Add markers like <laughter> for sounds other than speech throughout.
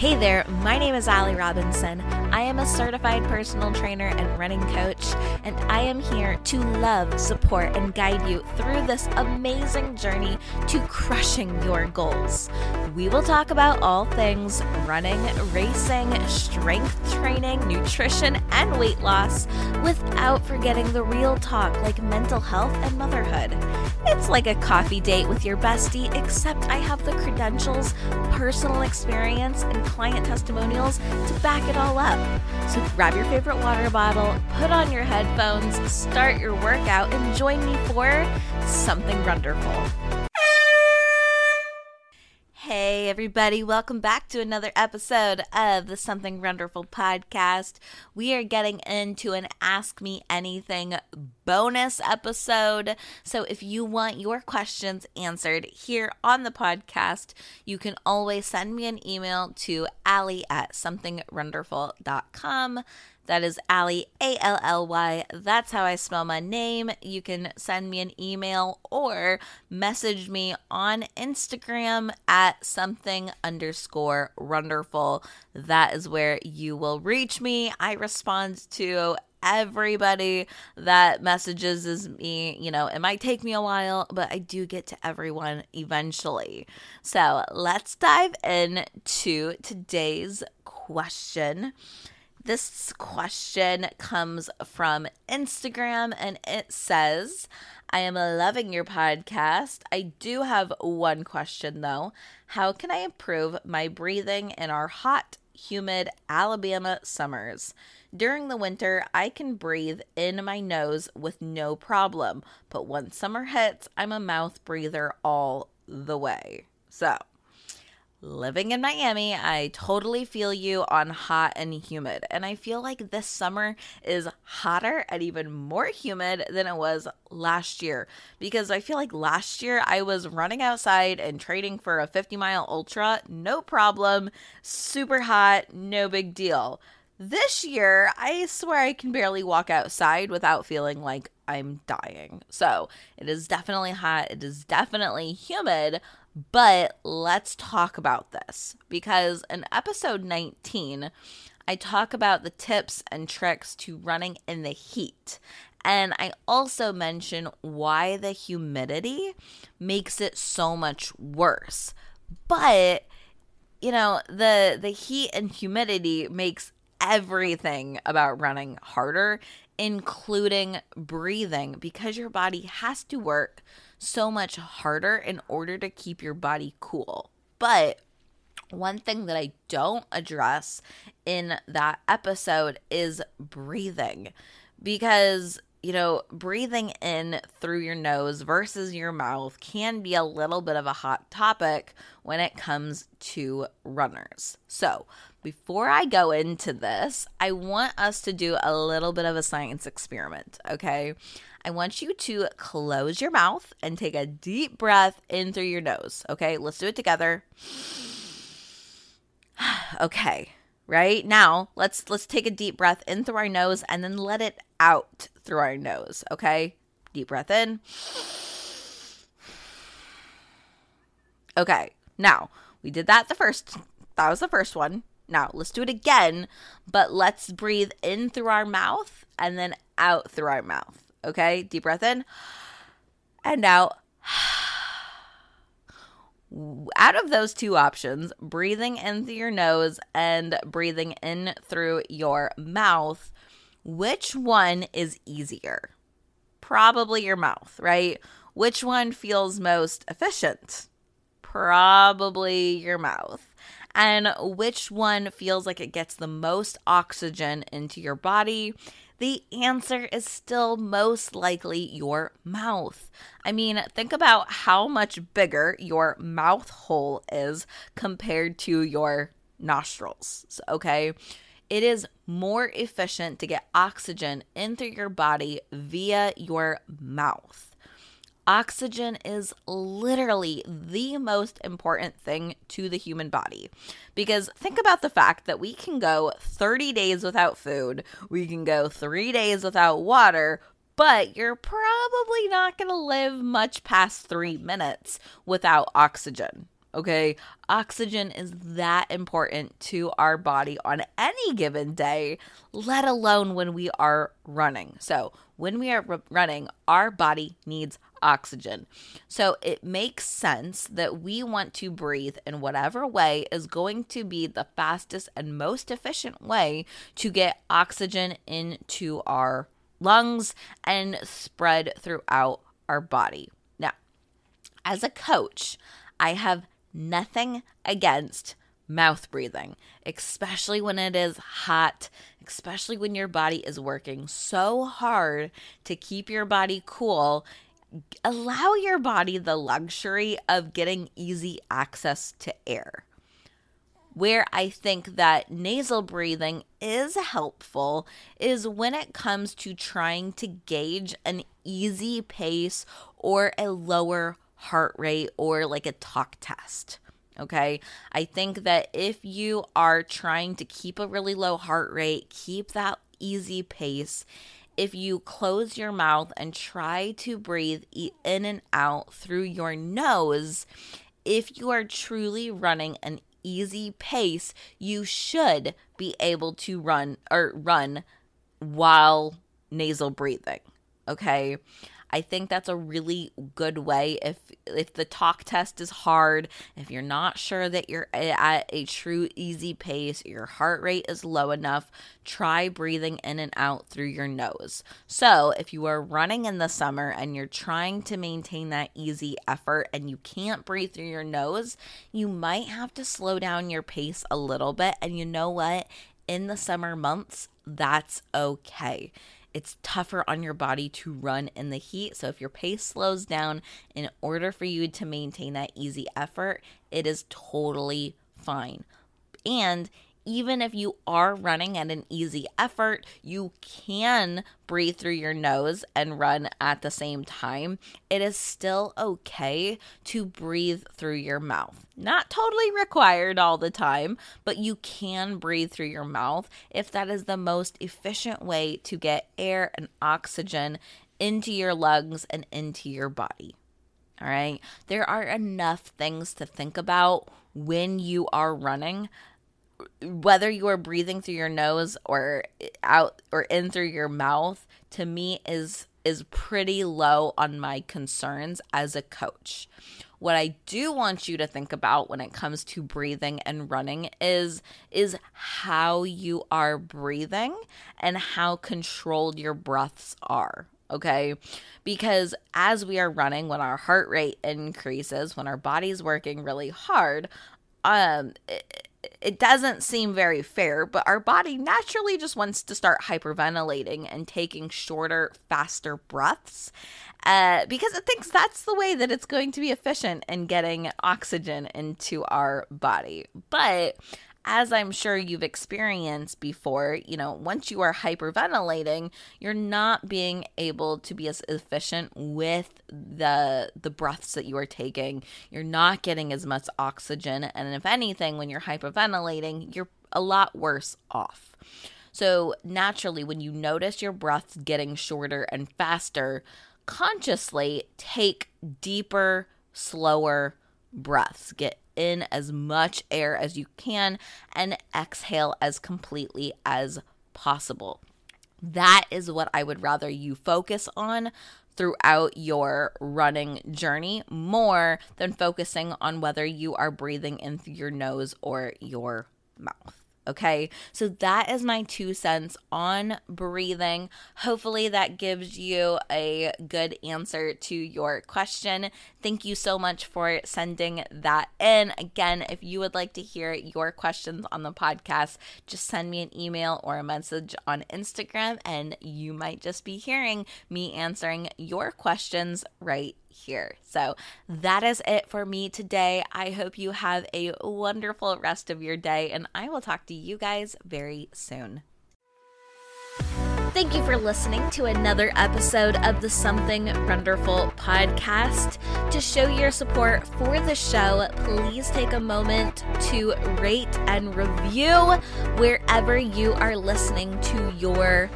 Hey there, my name is Ally Robinson. I am a certified personal trainer and running coach, and I am here to love, support, and guide you through this amazing journey to crushing your goals. We will talk about all things running, racing, strength training, nutrition, and weight loss without forgetting the real talk like mental health and motherhood. It's like a coffee date with your bestie, except I have the credentials, personal experience, and client testimonials to back it all up. So grab your favorite water bottle, put on your headphones, start your workout, and join me for something runderful. Hey, everybody, welcome back to another episode of the Something Runderful podcast. We are getting into an Ask Me Anything bonus episode. So, if you want your questions answered here on the podcast, you can always send me an email to Ally at somethingrunderful.com. That is Ally, A L L Y. That's how I spell my name. You can send me an email or message me on Instagram at something underscore runderful. That is where you will reach me. I respond to everybody that messages is me. You know, it might take me a while, but I do get to everyone eventually. So let's dive in to today's question. This question comes from Instagram and it says, I am loving your podcast. I do have one question though. How can I improve my breathing in our hot, humid Alabama summers? During the winter, I can breathe in my nose with no problem, but once summer hits, I'm a mouth breather all the way. So, living in Miami, I totally feel you on hot and humid. And I feel like this summer is hotter and even more humid than it was last year. Because I feel like last year I was running outside and training for a 50 mile ultra, no problem, super hot, no big deal. This year, I swear I can barely walk outside without feeling like I'm dying. So it is definitely hot. It is definitely humid, but let's talk about this because in episode 19, I talk about the tips and tricks to running in the heat. And I also mention why the humidity makes it so much worse. But you know, the the heat and humidity makes everything about running harder, including breathing because your body has to work so much harder in order to keep your body cool. But one thing that I don't address in that episode is breathing because you know, breathing in through your nose versus your mouth can be a little bit of a hot topic when it comes to runners. So, before I go into this, I want us to do a little bit of a science experiment, okay? I want you to close your mouth and take a deep breath in through your nose, okay? Let's do it together. <sighs> okay. Right? Now, let's let's take a deep breath in through our nose and then let it out through our nose, okay? Deep breath in. Okay. Now, we did that the first that was the first one. Now, let's do it again, but let's breathe in through our mouth and then out through our mouth. Okay? Deep breath in and out. <sighs> Out of those two options, breathing in through your nose and breathing in through your mouth, which one is easier? Probably your mouth, right? Which one feels most efficient? Probably your mouth and which one feels like it gets the most oxygen into your body, the answer is still most likely your mouth. I mean, think about how much bigger your mouth hole is compared to your nostrils, okay? It is more efficient to get oxygen into your body via your mouth. Oxygen is literally the most important thing to the human body. Because think about the fact that we can go 30 days without food, we can go three days without water, but you're probably not going to live much past three minutes without oxygen. Okay. Oxygen is that important to our body on any given day, let alone when we are running. So, when we are r- running, our body needs oxygen. So, it makes sense that we want to breathe in whatever way is going to be the fastest and most efficient way to get oxygen into our lungs and spread throughout our body. Now, as a coach, I have nothing against mouth breathing, especially when it is hot, especially when your body is working so hard to keep your body cool. Allow your body the luxury of getting easy access to air. Where I think that nasal breathing is helpful is when it comes to trying to gauge an easy pace or a lower heart rate or like a talk test. Okay. I think that if you are trying to keep a really low heart rate, keep that easy pace. If you close your mouth and try to breathe in and out through your nose, if you are truly running an easy pace, you should be able to run or run while nasal breathing. Okay. I think that's a really good way if if the talk test is hard, if you're not sure that you're at a true easy pace, your heart rate is low enough, try breathing in and out through your nose. So, if you are running in the summer and you're trying to maintain that easy effort and you can't breathe through your nose, you might have to slow down your pace a little bit and you know what? In the summer months, that's okay it's tougher on your body to run in the heat. So if your pace slows down in order for you to maintain that easy effort, it is totally fine. And even if you are running at an easy effort, you can breathe through your nose and run at the same time. It is still okay to breathe through your mouth. Not totally required all the time, but you can breathe through your mouth if that is the most efficient way to get air and oxygen into your lungs and into your body. All right. There are enough things to think about when you are running whether you are breathing through your nose or out or in through your mouth to me is is pretty low on my concerns as a coach. What I do want you to think about when it comes to breathing and running is is how you are breathing and how controlled your breaths are okay? Because as we are running, when our heart rate increases, when our body's working really hard, um, it, it doesn't seem very fair, but our body naturally just wants to start hyperventilating and taking shorter, faster breaths uh, because it thinks that's the way that it's going to be efficient in getting oxygen into our body. But as I'm sure you've experienced before, you know, once you are hyperventilating, you're not being able to be as efficient with the the breaths that you are taking. You're not getting as much oxygen, and if anything, when you're hyperventilating, you're a lot worse off. So, naturally, when you notice your breaths getting shorter and faster, consciously take deeper, slower breaths. Get in as much air as you can and exhale as completely as possible. That is what I would rather you focus on throughout your running journey more than focusing on whether you are breathing in through your nose or your mouth. Okay, so that is my two cents on breathing. Hopefully, that gives you a good answer to your question. Thank you so much for sending that in. Again, if you would like to hear your questions on the podcast, just send me an email or a message on Instagram, and you might just be hearing me answering your questions right here. So that is it for me today. I hope you have a wonderful rest of your day, and I will talk to you guys very soon. Thank you for listening to another episode of the Something Runderful podcast. To show your support for the show, please take a moment to rate and review wherever you are listening to your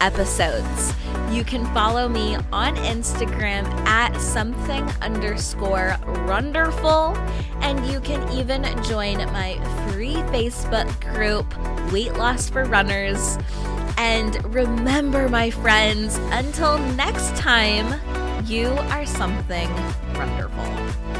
episodes. You can follow me on Instagram at something underscore runderful. And you can even join my free Facebook group, Weight Loss for Runners. And remember, my friends, until next time, you are something runderful.